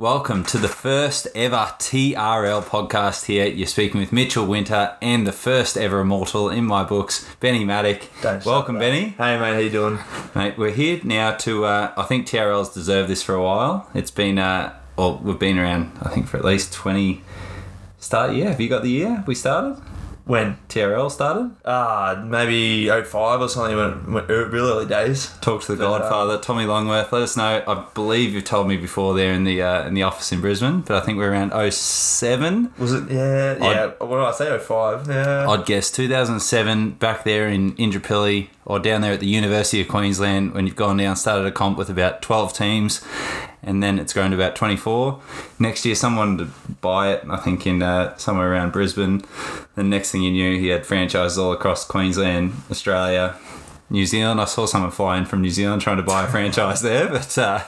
Welcome to the first ever TRL podcast here. You're speaking with Mitchell Winter and the first ever immortal in my books, Benny Maddock. Don't Welcome, stop. Benny. Hey, mate, how you doing? Mate, we're here now to. Uh, I think TRL's deserved this for a while. It's been, uh, or we've been around. I think for at least twenty. Start year. Have you got the year we started? When? TRL started. Uh, maybe 05 or something, when, when real early days. Talk to the But, uh, Godfather, Tommy Longworth. Let us know. I believe you've told me before there in the uh, in the office in Brisbane, but I think we're around 07. Was it? Yeah, yeah. What did I say? 05? Yeah. I'd guess 2007 back there in Indooroopilly or down there at the University of Queensland when you've gone down, started a comp with about 12 teams and then it's grown to about 24. Next year, someone to buy it, I think in uh, somewhere around Brisbane. The next thing you knew, he had franchises all across Queensland, Australia, New Zealand. I saw someone fly in from New Zealand trying to buy a franchise there, but uh,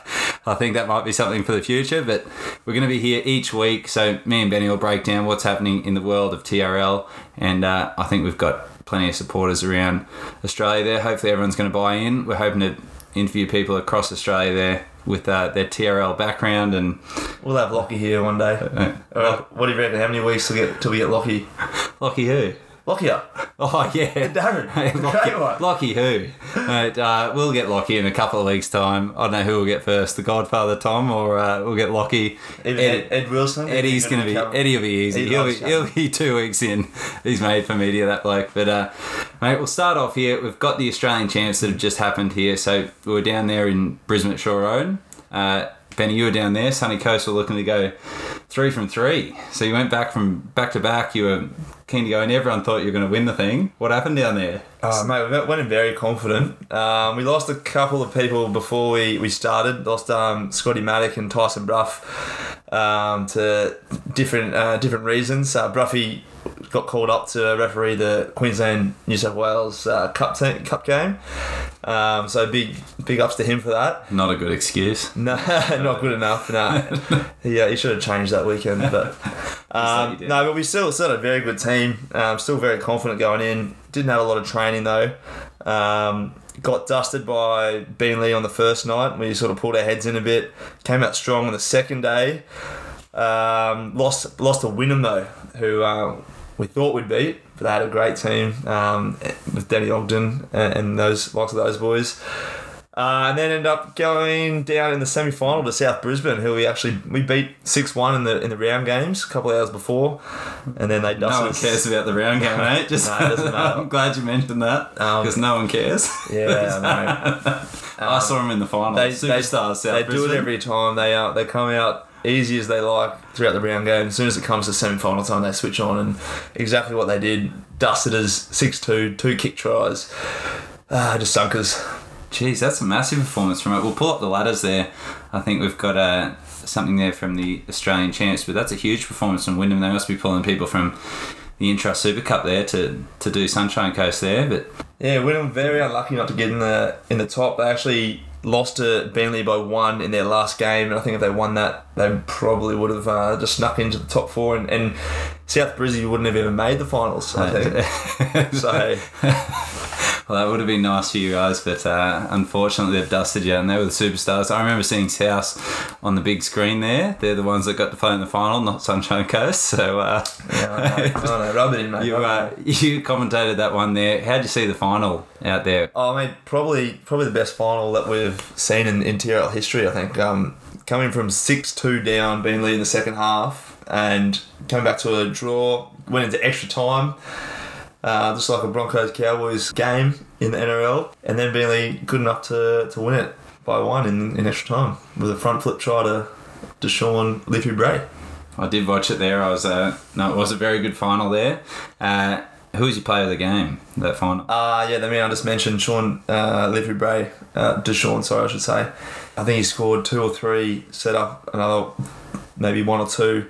I think that might be something for the future. But we're going to be here each week, so me and Benny will break down what's happening in the world of TRL, and uh, I think we've got plenty of supporters around Australia there. Hopefully, everyone's going to buy in. We're hoping to interview people across Australia there with uh, their TRL background and We'll have Lockie here one day. uh, what do you reckon? How many weeks till, get, till we get Lockie? Lockie who? Lockie up. Oh yeah, Darren. Hey, Lockie, one. Lockie who? Mate, uh, we'll get Lockie in a couple of weeks' time. I don't know who we'll get first, the Godfather Tom, or uh, we'll get Lockie. Ed- Ed, Ed Wilson. Eddie's going to be Eddie will be easy. He He'll be, he'll be two weeks in. He's made for media that bloke. But uh, mate, we'll start off here. We've got the Australian champs that have just happened here. So we were down there in Brisbane at Shore Road. Uh, Benny, you were down there. Sunny Coast were looking to go three from three. So you went back from back to back. You were keen to go, and everyone thought you were going to win the thing. What happened down there? Uh, mate, we went in very confident. Um, we lost a couple of people before we, we started. Lost um, Scotty Maddock and Tyson Bruff um, to different uh, different reasons. Uh, Bruffy got called up to referee the Queensland New South Wales uh, Cup Cup game. Um, so big big ups to him for that. Not a good excuse. No, not good enough. No, yeah, he should have changed that weekend. But um, no, but we still still had a very good team. Um, still very confident going in. Didn't have a lot of training though. Um, got dusted by Beenleigh on the first night. We sort of pulled our heads in a bit. Came out strong on the second day. Um, lost lost to Wynnum though, who uh, we thought we'd beat, but they had a great team um, with Danny Ogden and, and those likes of those boys. Uh, and then end up going down in the semi final to South Brisbane, who we actually we beat six one in the in the round games a couple of hours before, and then they No dusted one us. cares about the round game, mate. Just No, it doesn't matter. I'm glad you mentioned that Um, because no one cares. Yeah, I know. I saw him in the final. they, Superstars, South they, they do it every time. They uh, they come out easy as they like throughout the round game. As soon as it comes to semi final time, they switch on and exactly what they did. Dusted us 6-2, two kick tries. Ah, just sunk us. Jeez, that's a massive performance from it. We'll pull up the ladders there. I think we've got uh, something there from the Australian champs, but that's a huge performance from Wynnum. They must be pulling people from the Intrust Super Cup there to, to do Sunshine Coast there. But Yeah, were very unlucky not to get in the in the top. They actually lost to Burnley by one in their last game, and I think if they won that, they probably would have uh, just snuck into the top four. And, and South Brisbane wouldn't have even made the finals. I think. so well, that would have been nice for you guys, but uh, unfortunately they've dusted you, and they were the superstars. I remember seeing South on the big screen there. They're the ones that got to play in the final, not Sunshine Coast. So uh, yeah, I know, I know, rub it in, mate. you uh, you commentated that one there. How'd you see the final out there? Oh, I mean, probably probably the best final that we've seen in, in TRL history. I think um, coming from six two down, being lead in the second half, and coming back to a draw, went into extra time, uh, just like a Broncos Cowboys game in the NRL, and then being good enough to, to win it by one in, in extra time with a front flip try to Deshaun Liffey Bray. I did watch it there. I was uh, no, it was a very good final there. Uh, who was your player of the game that final? Uh, yeah, the man I just mentioned, Sean uh, Liffey Bray, uh, Deshaun, sorry, I should say. I think he scored two or three, set up another, maybe one or two,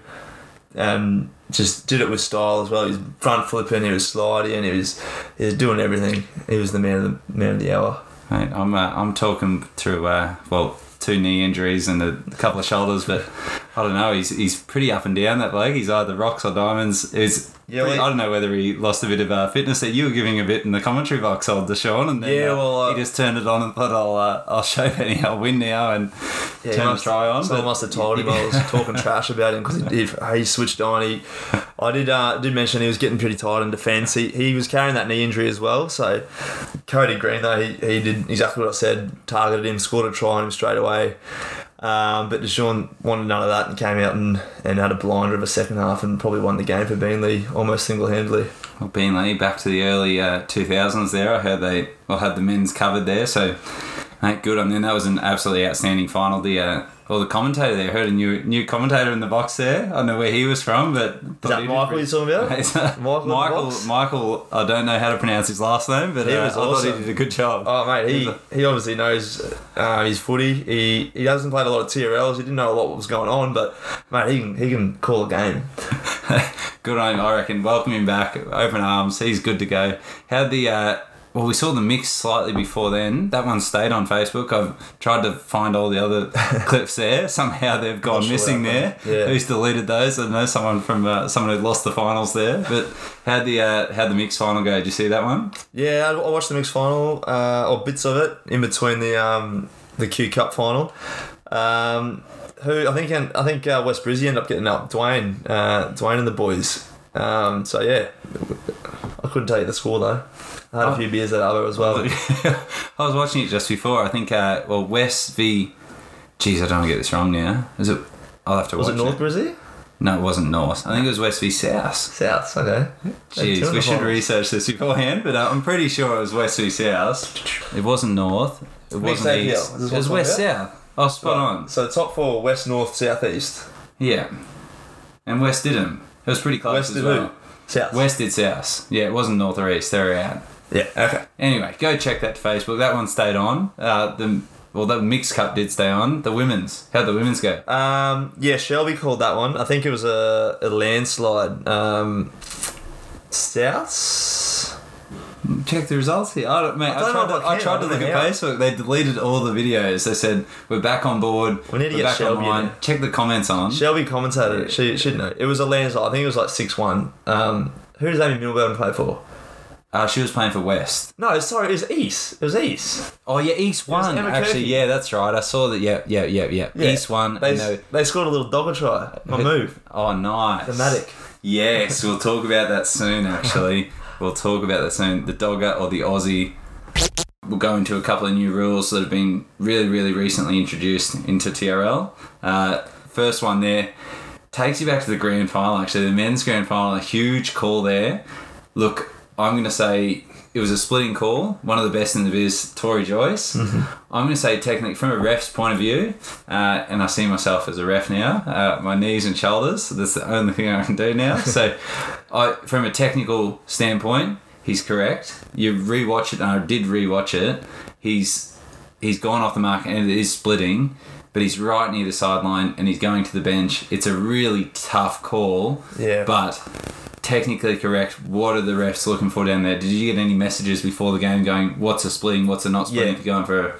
and just did it with style as well. He was front flipping, he was sliding, he was he was doing everything. He was the man of the man of the hour. I'm uh, I'm talking through uh, well two knee injuries and a couple of shoulders, but I don't know. He's he's pretty up and down that bloke. He's either rocks or diamonds. Is Yeah, well, I don't know whether he lost a bit of uh, fitness that you were giving a bit in the commentary box, old Deshaun, and then Yeah, uh, well, uh, he just turned it on and thought I'll uh, I'll show Benny I'll win now and Yeah, turn the try on. Someone must have told him I was talking trash about him because he, he, he switched on. He, I did uh, did mention he was getting pretty tired in defence. He, he was carrying that knee injury as well. So Cody Green though he, he did exactly what I said. Targeted him, scored a try on him straight away. Um, but Deshaun wanted none of that and came out and, and had a blinder of a second half and probably won the game for Beenleigh almost single handedly. Well, Beenleigh, back to the early uh, 2000s there. I heard they well, had the men's covered there, so mate, good on them. That was an absolutely outstanding final. The uh, well, the commentator there, heard a new new commentator in the box there. I don't know where he was from, but Is that Michael you're talking about? Michael, Michael Michael. Michael, I don't know how to pronounce his last name, but He uh, was I thought he did a good job. Oh mate, he, he obviously knows uh, his footy. He he hasn't played a lot of TRLs. He didn't know a lot what was going on, but mate, he can he can call a game. good on him, I reckon. Welcome him back, open arms. He's good to go. How the uh, well, we saw the mix slightly before then. That one stayed on Facebook. I've tried to find all the other clips there. Somehow they've gone sure missing there. Yeah. Who's deleted those? I know someone from uh, someone who lost the finals there. But how the uh, how the mix final go? Did you see that one? Yeah, I I watched the mix final uh, or bits of it in between the um, the Q Cup final. Um, who I think I think uh, West Brizzy ended up getting up Dwayne uh, Dwayne and the boys. Um, so yeah, I couldn't tell you the score though. I had a Oh. few beers at other as well. I was watching it just before. I think uh, well West v. Jeez, I don't want to get this wrong now. Is it? I'll have to Was watch it North Brizzy? No, it wasn't North. I think it was West v South. South. Okay. Jeez, we should research this beforehand, but uh, I'm pretty sure it was West v South. It wasn't North. It wasn't East. It was West South. Oh, spot on. So top four: West, North, South, East. Yeah. And West didn't. It was pretty close West as did well. who? South. West did South. Yeah, it wasn't North or East. They were out. Yeah. Okay. Anyway, go check that Facebook. That one stayed on. Uh, the well, the mixed cup did stay on. The women's. How'd the women's go? Um, yeah, Shelby called that one. I think it was a, a landslide. Um, Souths. Check the results here. I, don't, mate, I, don't tried to, I I tried I to look at. Facebook. They deleted all the videos. They said we're back on board. We need to get back Shelby online. Check the comments on. Shelby commentated it. She should know. It was a landslide. I think it was like six one. Um, who does Amy Milburn play for? Uh, she was playing for West. No, sorry, it was East. It was East. Oh yeah, East won. Actually, yeah, that's right. I saw that. Yeah, yeah, yeah, yeah. Yeah. East won. They, and they- they scored a little dogger try. My move. Oh, nice. Thematic. Yes, we'll talk about that soon. Actually, we'll talk about that soon. The dogger or the Aussie. We'll go into a couple of new rules that have been really, really recently introduced into TRL. Uh, first one there takes you back to the grand final. Actually, the men's grand final, a huge call there. Look, I'm going to say it was a splitting call. One of the best in the biz, Tori Joyce. I'm going to say technically from a ref's point of view, uh, and I see myself as a ref now. Uh, my knees and shoulders. That's the only thing I can do now. so, I, from a technical standpoint, he's correct. You rewatch it, and I did rewatch it. He's he's gone off the mark, and it is splitting. But he's right near the sideline, and he's going to the bench. It's a really tough call. Yeah. But technically correct. What are the refs looking for down there? Did you get any messages before the game going, what's a splitting, what's a not splitting Yeah. if you're going for a.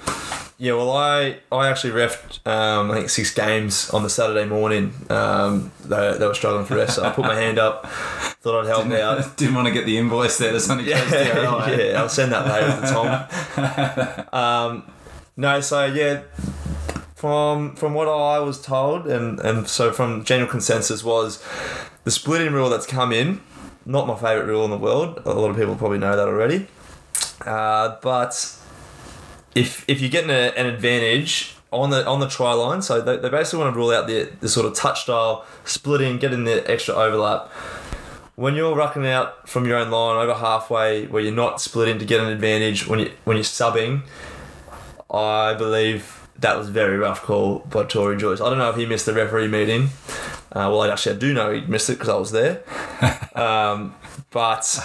Yeah, well, I I actually refed um, I think six games on the Saturday morning. Um, they, they were struggling for refs, so I put my hand up, thought I'd help out. Didn't want to get the invoice there to Sunny Yeah, Coast TRL, eh? yeah, I'll send that later to Tom. Um, no, so yeah, from from what I was told, and and so from general consensus was the splitting rule that's come in. Not my favourite rule in the world. A lot of people probably know that already. Uh, but if if you're getting a, an advantage on the on the try line, so they, they basically want to rule out the the sort of touch style splitting, getting the extra overlap. When you're rucking out from your own line over halfway, where you're not splitting to get an advantage, when you when you're subbing, I believe that was a very rough call by Tori Joyce. I don't know if he missed the referee meeting. Uh, well, actually, I do know he missed it because I was there. um, but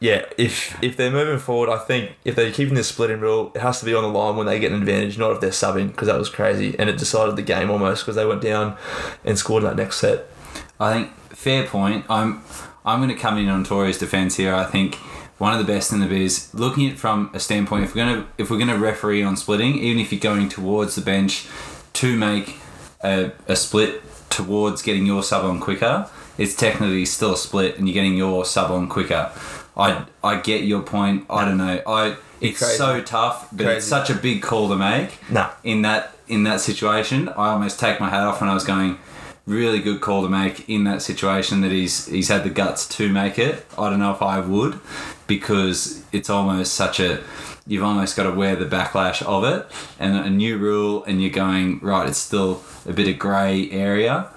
yeah, if if they're moving forward, I think if they're keeping this splitting rule, it has to be on the line when they get an advantage, not if they're subbing, because that was crazy and it decided the game almost because they went down and scored in that next set. I think fair point. I'm I'm going to come in on Tori's defense here. I think one of the best in the biz. Looking at it from a standpoint, if we're going to if we're to referee on splitting, even if you're going towards the bench to make a, a split towards getting your sub on quicker, it's technically still a split, and you're getting your sub on quicker. I I get your point. I don't know. I it's Crazy. so tough, but it's such a big call to make. Nah. In that in that situation, I almost take my hat off when I was going. Really good call to make in that situation that he's he's had the guts to make it. I don't know if I would, because it's almost such a you've almost got to wear the backlash of it and a new rule and you're going right it's still a bit of grey area.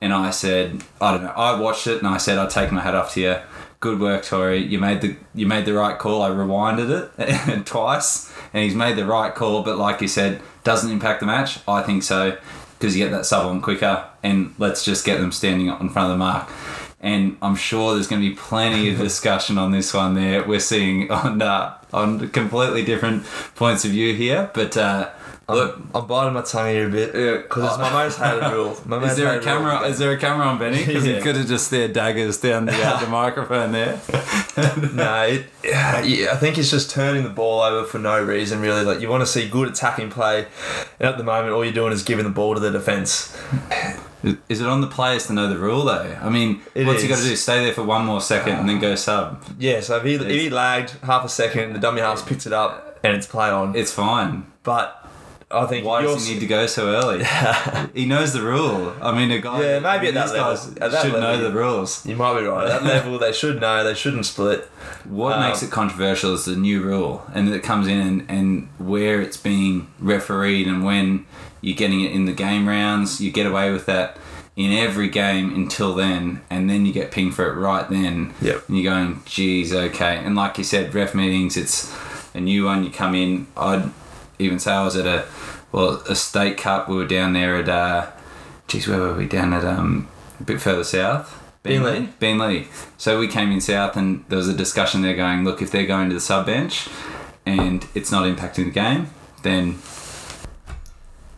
And I said I don't know. I watched it and I said I take my hat off to you. Good work Tori. You made the you made the right call. I rewinded it twice and he's made the right call but like you said doesn't impact the match? I think so because you get that sub on quicker and let's just get them standing up in front of the mark and I'm sure there's going to be plenty of discussion on this one. There, we're seeing on uh, on completely different points of view here, but uh, look, I'm biting my tongue here a bit Yeah. because it's my most hated rule. My is there a camera? rule. Is there a camera on Benny? Because Yeah. he could have just stared daggers down the, uh, the microphone there. no, it, yeah, I think it's just turning the ball over for no reason, really. Like you want to see good attacking play, and at the moment, all you're doing is giving the ball to the defense. Is it on the players to know the rule though? I mean, It what's he got to do? Stay there for one more second and then go sub. Yeah, so if he, if he lagged half a second, the dummy half picks it up and it's play on. It's fine. But I think Why does he need to go so early? he knows the rule. I mean, a guy. Yeah, maybe at that level. guys At that should know the rules. You might be right. At that level, they should know. They shouldn't split. What Um, makes it controversial is the new rule, and it comes in and, and where it's being refereed, and when you're getting it in the game rounds, you get away with that in every game until then, and then you get pinged for it right then. Yep. And you're going, geez, okay. And like you said, ref meetings, it's a new one. You come in. I'd even say I was at a well a state cup. We were down there at uh, geez, where were we? Down at um a bit further south. Beenleigh. Beenleigh. So we came in south, and there was a discussion there going, look, if they're going to the sub bench, and it's not impacting the game, then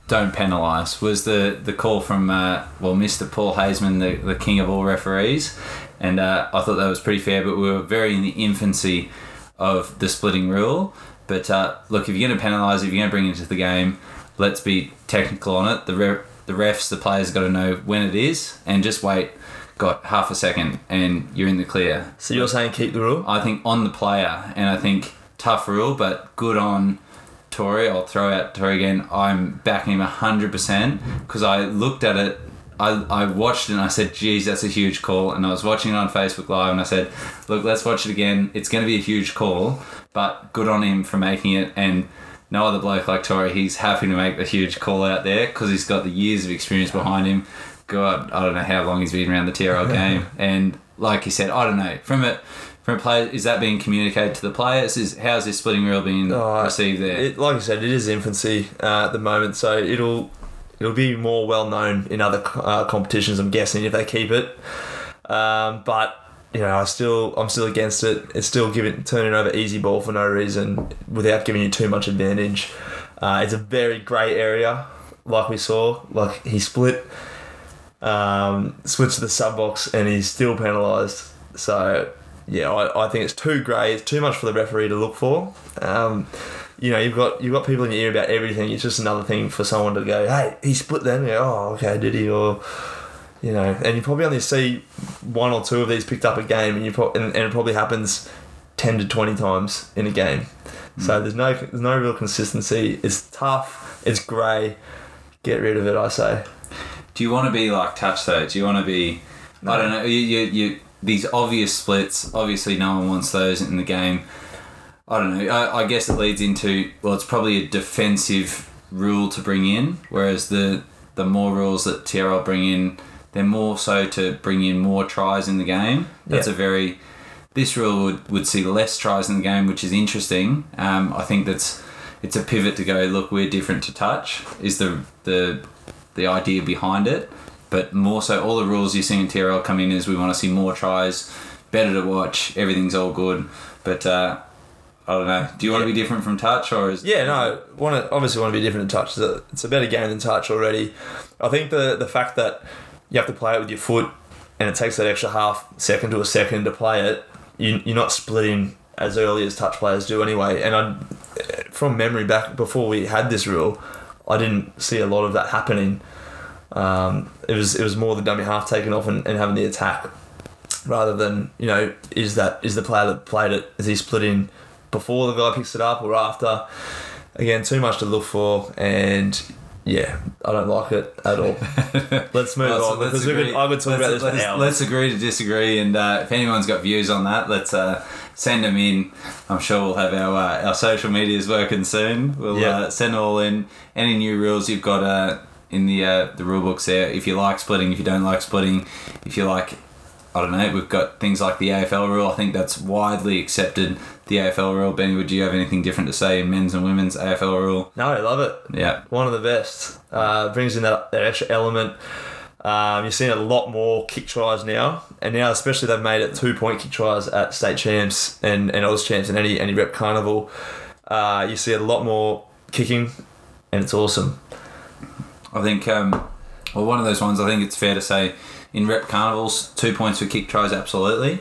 don't penalise. Was the the call from uh, well, Mr. Paul Hazeman, the the king of all referees, and uh, I thought that was pretty fair. But we were very in the infancy of the splitting rule. But uh, look, if you're going to penalise, if you're going to bring it into the game, let's be technical on it. The re- the refs, the players, got to know when it is, and just wait. Got half a second, and you're in the clear. So you're saying keep the rule? I think on the player, and I think tough rule, but good on Tori. I'll throw out Tori again. I'm backing him hundred percent because I looked at it. I, I watched it and I said, geez, that's a huge call. And I was watching it on Facebook Live and I said, look, let's watch it again. It's going to be a huge call, but good on him for making it. And no other bloke like Tori, he's happy to make the huge call out there because he's got the years of experience behind him. God, I don't know how long he's been around the TRL game. And like you said, I don't know. From it, from a player, is that being communicated to the players? Is how's this splitting rule being Oh, received there? It, like I said, it is infancy uh, at the moment, so it'll it'll be more well known in other uh, competitions. I'm guessing if they keep it, um, but you know, I still I'm still against it. It's still giving turning over easy ball for no reason without giving you too much advantage. Uh, it's a very grey area, like we saw. Like he split, um, switched to the sub box, and he's still penalised. So yeah, I, I think it's too grey. It's too much for the referee to look for. Um, you know, you've got you've got people in your ear about everything. It's just another thing for someone to go, "Hey, he split then." You go, oh, okay, did he? Or you know, and you probably only see one or two of these picked up a game, and you pro- and, and it probably happens ten to twenty times in a game. Hmm. So there's no there's no real consistency. It's tough. It's grey. Get rid of it, I say. Do you want to be like touch though? Do you want to be? I don't know. You, you, you these obvious splits. Obviously, no one wants those in the game. I don't know. I, I guess it leads into well, it's probably a defensive rule to bring in, whereas the the more rules that TRL bring in, they're more so to bring in more tries in the game. That's Yeah. a very this rule would, would see less tries in the game, which is interesting. Um, I think that's it's a pivot to go. Look, we're different to touch. Is the the the idea behind it? But more so, all the rules you see in TRL come in is we want to see more tries, better to watch. Everything's all good, but uh, I don't know. Do you want to be different from touch, or is Yeah, no, want to obviously want to be different in touch. It's a, it's a better game than touch already. I think the the fact that you have to play it with your foot, and it takes that extra half second to a second to play it. You, you're not splitting as early as touch players do anyway. And I, from memory back before we had this rule, I didn't see a lot of that happening. Um, it was it was more the dummy half taking off and, and having the attack, rather than you know is that is the player that played it is he split in before the guy picks it up or after. Again, too much to look for, and yeah, I don't like it at all. Let's move Well, so on let's because we could, agree- I could talk let's- about this let's, let's agree to disagree, and uh, if anyone's got views on that, let's uh, send them in. I'm sure we'll have our uh, our social medias working soon. We'll Yeah. uh, send all in any new rules you've got uh, in the uh, the rule books there. If you like splitting, if you don't like splitting, if you like. I don't know. We've got things like the AFL rule. I think that's widely accepted. The AFL rule. Benny, would you have anything different to say in men's and women's AFL rule? no, I love it. Yeah. one of the best. Uh, brings in that, that extra element. Um, you're seeing a lot more kick tries now, and now especially they've made it two point kick tries at state champs and, and Oz champs and any any rep carnival. Uh, you see a lot more kicking, and it's awesome. I think, um, well, one of those ones, I think it's fair to say in rep carnivals, two points for kick tries, absolutely.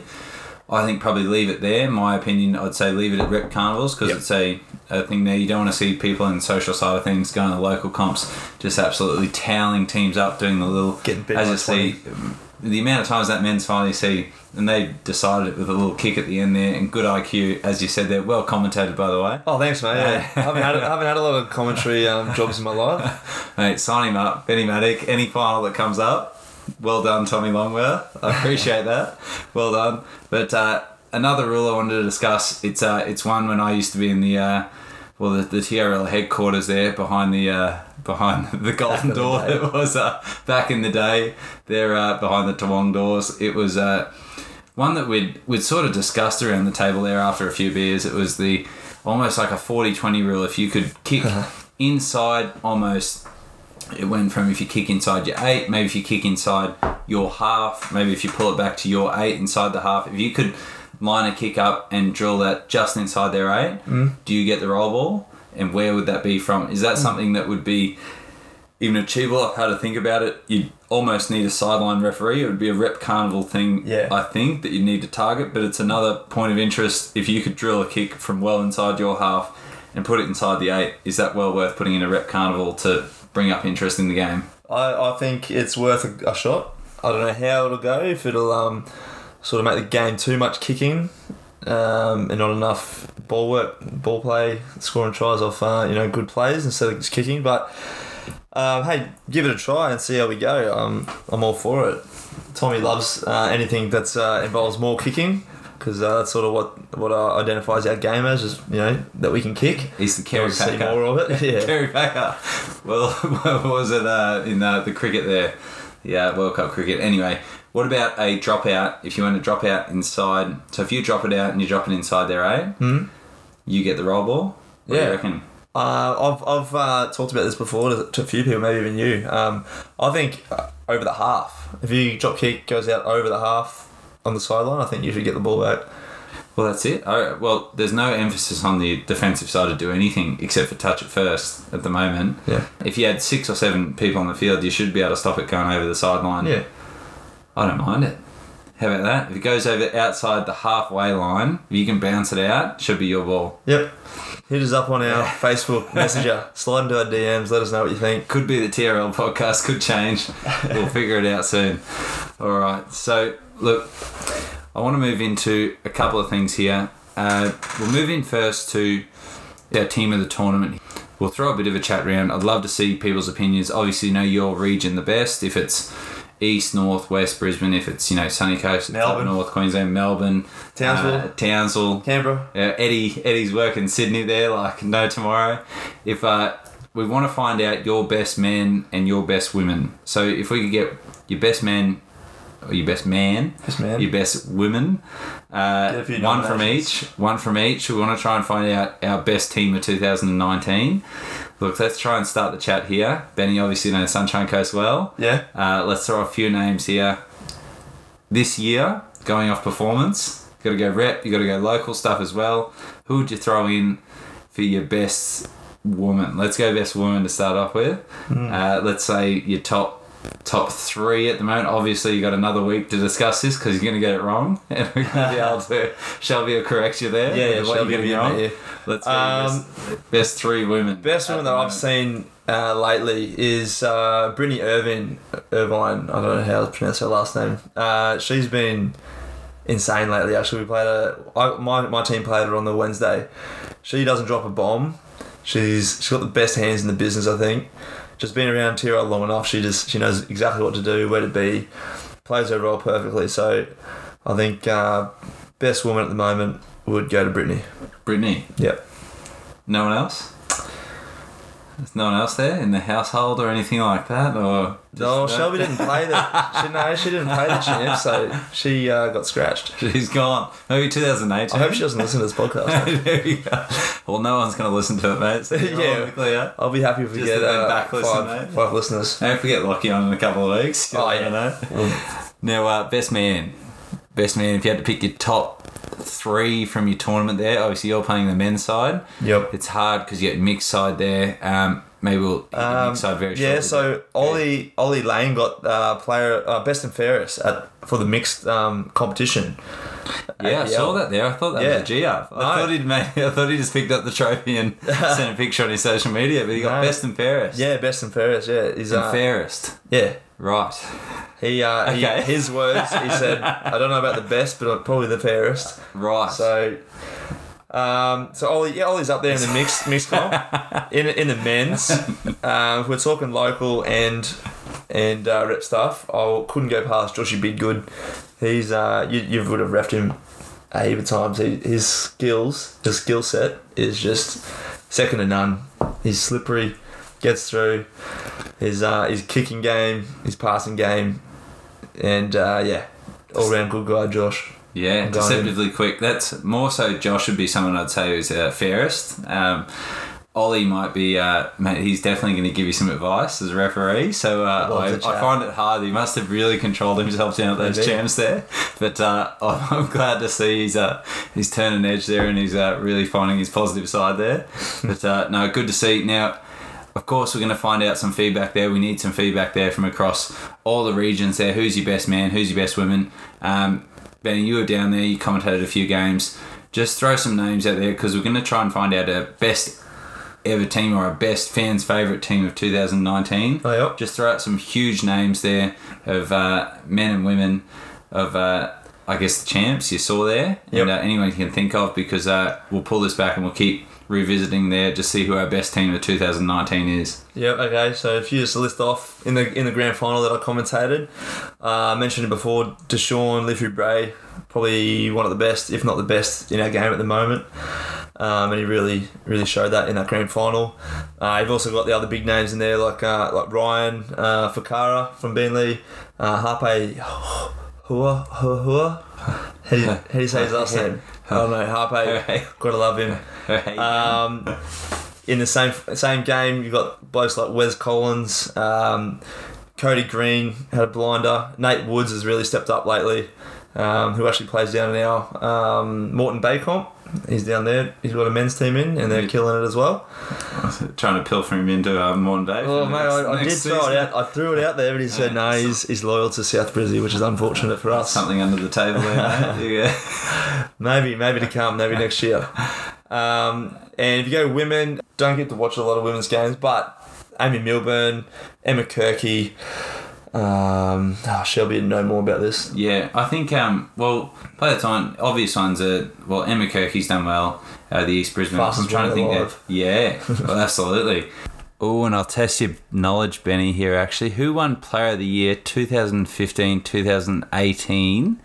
I think probably leave it there. My opinion, I'd say leave it at rep carnivals because Yep. it's a, a thing there. You don't want to see people in the social side of things going to local comps just absolutely toweling teams up, doing the little. Getting bit as you see, the amount of times that men's finally see, and they decided it with a little kick at the end there, and good IQ, as you said, they're well commentated by the way. Oh, thanks, mate. Yeah. I haven't had I haven't had a lot of commentary um, jobs in my life. Mate, sign him up, Benny Maddock. Any final that comes up, well done, Tommy Longworth. I appreciate that. Well done. But uh, another rule I wanted to discuss. It's uh, it's one when I used to be in the uh, well the, the TRL headquarters there behind the uh, behind the golden in the door. It was uh, back in the day there uh, behind the Toowong doors. It was. Uh, one that we'd, we'd sort of discussed around the table there after a few beers. It was the almost like a 40 20 rule. If you could kick inside almost, it went from if you kick inside your eight, maybe if you kick inside your half, maybe if you pull it back to your eight inside the half. If you could line a kick up and drill that just inside their eight, mm. do you get the roll ball? And where would that be from? Is that mm. something that would be even achievable. I've had to think about it. You'd almost need a sideline referee. It would be a rep carnival thing, Yeah. I think, that you need to target. But it's another point of interest. If you could drill a kick from well inside your half and put it inside the eight, is that well worth putting in a rep carnival to bring up interest in the game? I, I think it's worth a, a shot. I don't know how it'll go. If it'll um, sort of make the game too much kicking um, and not enough ball work, ball play, scoring tries off uh, you know good plays instead of just kicking. But um, hey, give it a try and see how we go. Um, I'm all for it. Tommy loves uh, anything that uh, involves more kicking because uh, that's sort of what what uh, identifies our game as, is you know that we can kick. He's the Kerry Wanna see more of it. Yeah. Kerry Packer. Well, what was it uh, in uh, the cricket there? Yeah, World Cup cricket. Anyway, what about a dropout? If you want to drop out inside, so if you drop it out and you drop it inside their eight, Hmm? you get the roll ball. What do Yeah. you reckon? Uh, I've I've uh, talked about this before to, to a few people, maybe even you. Um, I think uh, over the half, if you drop kick goes out over the half on the sideline, I think you should get the ball back. Well, that's it. Oh, well, there's no emphasis on the defensive side to do anything except for touch it first at the moment. Yeah. If you had six or seven people on the field, you should be able to stop it going over the sideline. Yeah. I don't mind it. How about that? If it goes over outside the halfway line, if you can bounce it out, should be your ball. Yep. Hit us up on our Facebook Messenger. Slide into our DMs. Let us know what you think. Could be the TRL podcast, could change. we'll figure it out soon. All right. So, look, I want to move into a couple of things here. Uh, we'll move in first to our team of the tournament. We'll throw a bit of a chat round. I'd love to see people's opinions. Obviously, you know your region the best. If it's east, north, west, Brisbane. If it's you know sunny coast, Melbourne. north Queensland, Melbourne, Townsville. uh, Townsville, Canberra. yeah, Eddie Eddie's working in Sydney there like no tomorrow. If uh, we want to find out your best men and your best women, so if we could get your best men or your best man, Best man. your best women, uh, Get a few one from each, one from each. We want to try and find out our best team of 2019. Look, let's try and start the chat here. Benny obviously knows Sunshine Coast well. Yeah. Uh, let's throw a few names here. This year, going off performance, you got to go rep. You got to go local stuff as well. Who would you throw in for your best woman? Let's go best woman to start off with. Uh, let's say your top top three at the moment. Obviously, you got another week to discuss this because you're going to get it wrong, and we're going to be able to. Shelby will correct you there. Yeah, yeah, Shelby will be wrong. Let's Um, best, best three women. Best women that I've seen uh, lately is uh, Brittany Irvine. Irvine, I don't know how to pronounce her last name. Uh, she's been insane lately. Actually, we played her. I, my my team played her on the Wednesday. She doesn't drop a bomb. She's she's got the best hands in the business. I think. Just been around Tiro long enough. She just she knows exactly what to do, where to be, plays her role perfectly. So, I think uh, best woman at the moment would go to Brittany. Brittany. Yep. No one else? There's no one else there in the household or anything like that, or No, just- Shelby didn't play the. She, no, she didn't play the champ, so she uh, got scratched. She's gone. Maybe 2018. I hope she doesn't listen to this podcast. there you go. Well, no one's going to listen to it, mate. So Yeah. I'll be happy if we Just get uh, back listen, five, mate. five listeners. Don't forget Lockie on in a couple of weeks. Oh, I yeah. don't know. Now, uh, best man. Best man, if you had to pick your top three from your tournament there, obviously you're playing the men's side. Yep. It's hard because you got mixed side there. Um, maybe we'll Um, mixed side very yeah, shortly. so Ollie Ollie Lane got uh, player uh, best and fairest at for the mixed um, competition. Yeah, I saw that there. I thought that Yeah. was a G up. I No. thought he'd made. I thought he just picked up the trophy and sent a picture on his social media, but he got No. best and fairest. Yeah, best and fairest. Yeah, he's and uh, fairest. yeah. Right. He, uh, he his words. He said, "I don't know about the best, but probably the fairest." Right. So, um, so Ollie, yeah, Ollie's up there in the mixed mixed comp. In in the men's, um, if we're talking local and and uh, rep stuff. I couldn't go past Joshy Bidgood. He's uh, you you would have refed him a heap of times. He, his skills, his skill set is just second to none. He's slippery, gets through. His uh, his kicking game, his passing game, and uh, yeah, all round good guy, Josh. Yeah, in. deceptively quick. That's more so. Josh would be someone I'd say who's uh, fairest. Um, Ollie might be. Uh, mate, he's definitely going to give you some advice as a referee. So uh, I. I find it hard. He must have really controlled himself down at those champs there. But uh, I'm glad to see he's uh, he's turning edge there and he's uh, really finding his positive side there. But uh, no, good to see. Now, of course, we're going to find out some feedback there. We need some feedback there from across all the regions there. Who's your best man? Who's your best woman? Um, Benny, you were down there. You commentated a few games. Just throw some names out there because we're going to try and find out a best ever team or our best fans' favourite team of 2019. Oh, yep. Just throw out some huge names there of uh, men and women of, uh, I guess, the champs you saw there. Yep. And uh, anyone you can think of because uh, we'll pull this back and we'll keep revisiting there to see who our best team of 2019 is. Yep. Okay. So if you just list off in the in the grand final that I commentated, uh, I mentioned it before. Deshaun Liffey Bray, probably one of the best, if not the best, in our game at the moment. Um, and he really, really showed that in that grand final. Uh, you've also got the other big names in there, like uh, like Ryan uh, Fakara from Beenleigh, uh, Harpe Hua Hua Hua. How do you, how do you say his last name? I don't know. Harpe. Gotta love him. Um, in the same same game, you've got blokes like Wes Collins, um, Cody Green had a blinder. Nate Woods has really stepped up lately, um, who actually plays down now. Um, Moreton Baycomp, he's down there. He's got a men's team in, and they're Yeah. killing it as well. Trying to pilfer him into uh, Moreton Bay. Oh mate, next- I, I did next throw season. it out. I threw it out there, but he said no. He's, he's loyal to South Brizzy, which is unfortunate for us. Something under the table there. Yeah. Maybe, maybe to come, maybe next year. Um, and if you go women, don't get to watch a lot of women's games, but Amy Milburn, Emma Kirky, um, oh, Shelby would know more about this. Yeah, I think. Um, well, by the time obvious ones are well, Emma Kirky's done well. Uh, the East Brisbane. Fastest I'm trying to think. woman That, yeah, well, absolutely. Oh, and I'll test your knowledge, Benny. Here, actually, who won Player of the Year 2015, 2018?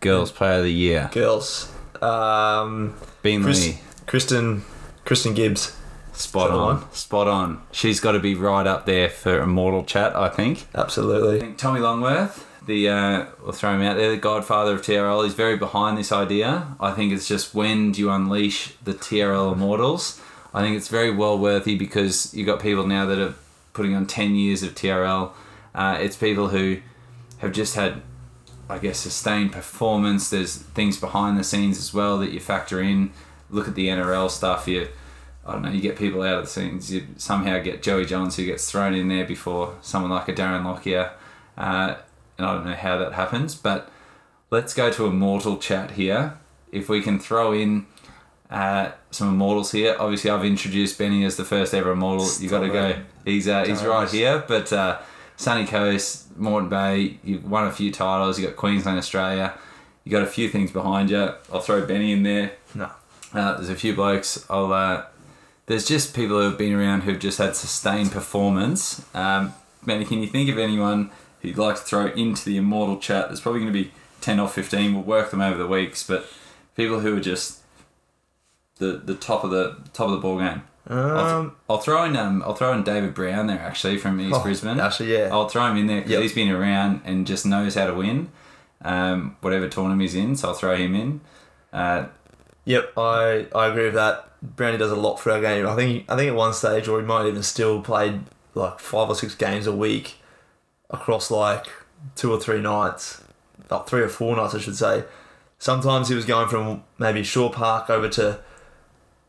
Girls Player of the Year. Girls, um, Bean Chris- Kristen, Kristen Gibbs. Spot that on. Spot on. She's got to be right up there for Immortal Chat, I think. Absolutely. I think Tommy Longworth, the uh, we'll throw him out there, the godfather of TRL, he's very behind this idea. I think it's just when do you unleash the TRL Immortals? I think it's very well worthy because you've got people now that are putting on ten years of TRL. Uh, it's people who have just had, I guess, sustained performance. There's things behind the scenes as well that you factor in. Look at the NRL stuff. You, I don't know. You get people out of the scenes. You somehow get Joey Johns who gets thrown in there before someone like a Darren Lockyer. Uh, and I don't know how that happens, but let's go to a mortal chat here. If we can throw in Uh, some immortals here. Obviously, I've introduced Benny as the first ever immortal. You got to go. He's uh, he's right here. But uh, Sunny Coast, Moreton Bay. You've won a few titles. You got Queensland, Australia. You got a few things behind you. I'll throw Benny in there. No. Uh, there's a few blokes. I'll. Uh, there's just people who have been around who've just had sustained performance. Um, Benny, can you think of anyone who you'd like to throw into the immortal chat? There's probably going to be ten or fifteen. We'll work them over the weeks, but people who are just the the top of the top of the ball game. I'll, Um, I'll throw in um I'll throw in David Brown there actually from East oh, Brisbane. Actually, yeah. I'll throw him in there because Yep. he's been around and just knows how to win. Um, whatever tournament he's in, so I'll throw him in. Uh, Yep, I, I agree with that. Brownie does a lot for our game. I think I think at one stage, or he might even still played like five or six games a week across like two or three nights, like three or four nights, I should say. Sometimes he was going from maybe Shaw Park over to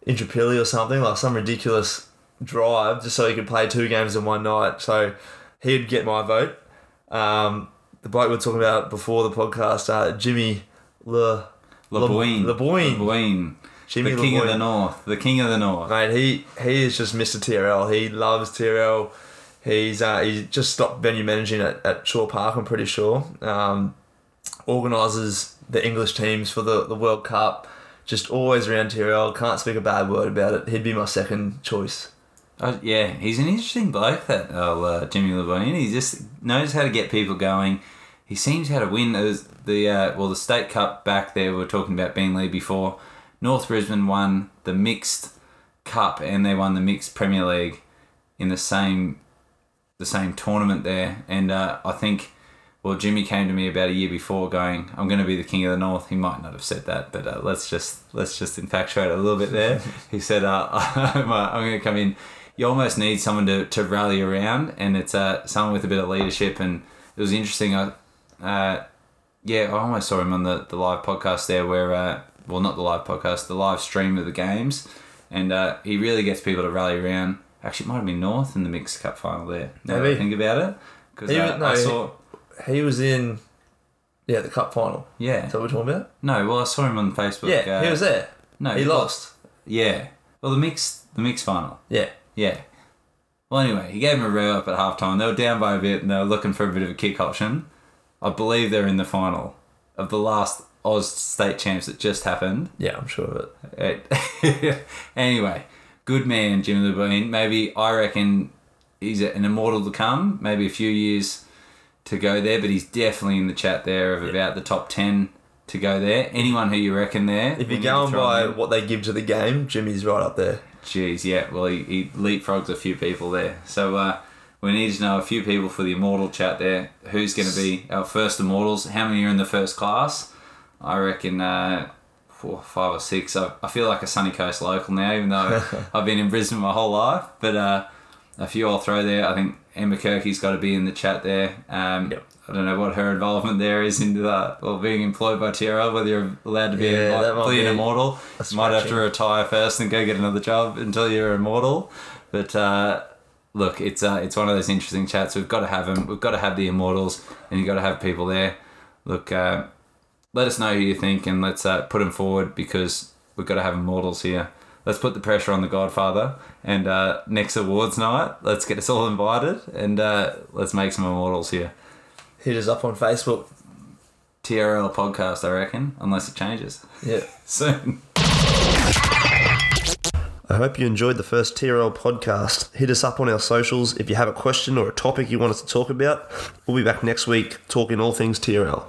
Indooroopilly or something, like some ridiculous drive, just so he could play two games in one night. So he'd get my vote. Um, the bloke we were talking about before the podcast, uh, Jimmy Le. LeBoyne. LeBoyne. LeBoyne. Jimmy the king of the north. The king of the north. Mate, he he is just Mr. TRL. He loves TRL. He's uh, he just stopped venue managing at, at Shaw Park. I'm pretty sure. Um, organises the English teams for the, the World Cup. Just always around TRL. Can't speak a bad word about it. He'd be my second choice. Oh, yeah, he's an interesting bloke, that oh, uh, Jimmy LeBoyne. He just knows how to get people going. He seems how to win. Those the uh, well, the state cup back there. We were talking about Beenleigh before. North Brisbane won the mixed cup and they won the mixed Premier League in the same the same tournament there. And uh, I think well, Jimmy came to me about a year before, going, "I'm going to be the king of the north." He might not have said that, but uh, let's just let's just infatuate a little bit there. he said, uh, "I'm, uh, I'm going to come in." You almost need someone to, to rally around, and it's uh, someone with a bit of leadership. And it was interesting. I, uh, yeah, I almost saw him on the, the live podcast there, where uh, well, not the live podcast, the live stream of the games, and uh, he really gets people to rally around. Actually, it might have been North in the mixed cup final there. Now Maybe. think about it, because uh, no, I he- saw. He was in, yeah, the cup final. Yeah. Is that what we're talking about? No, well, I saw him on Facebook. Yeah, uh, he was there. No, he lost. Yeah. Well, the mix, the mix final. Yeah. Yeah. Well, anyway, he gave him a rev up at halftime. They were down by a bit, and they were looking for a bit of a kick option. I believe they're in the final of the last Oz state champs that just happened. Yeah, I'm sure of it. It- anyway, good man, Jimmy Levine. Maybe I reckon he's an immortal to come. Maybe a few years to go there, but he's definitely in the chat there of about the top ten to go there. Anyone who you reckon there? If you're going by him what they give to the game, Jimmy's right up there. Jeez, yeah. Well, he, he leapfrogs a few people there. So uh, we need to know a few people for the immortal chat there. Who's going to be our first immortals? How many are in the first class? I reckon uh, four, five or six. I, I feel like a sunny coast local now, even though I've been in Brisbane my whole life. But uh, a few I'll throw there. I think Emma Kirky's got to be in the chat there. Um, Yep. I don't know what her involvement there is into that, well, being employed by TRL, whether you're allowed to be Yeah, a, fully an immortal. Might have to retire first and go get another job until you're immortal. But uh, look, it's uh, it's one of those interesting chats. We've got to have them. We've got to have the immortals, and you've got to have people there. Look, uh, let us know who you think, and let's uh, put them forward because we've got to have immortals here. Let's put the pressure on the Godfather, and uh, next awards night, let's get us all invited, and uh, let's make some immortals here. Hit us up on Facebook. TRL podcast, I reckon, unless it changes Yeah. soon. I hope you enjoyed the first TRL podcast. Hit us up on our socials if you have a question or a topic you want us to talk about. We'll be back next week talking all things TRL.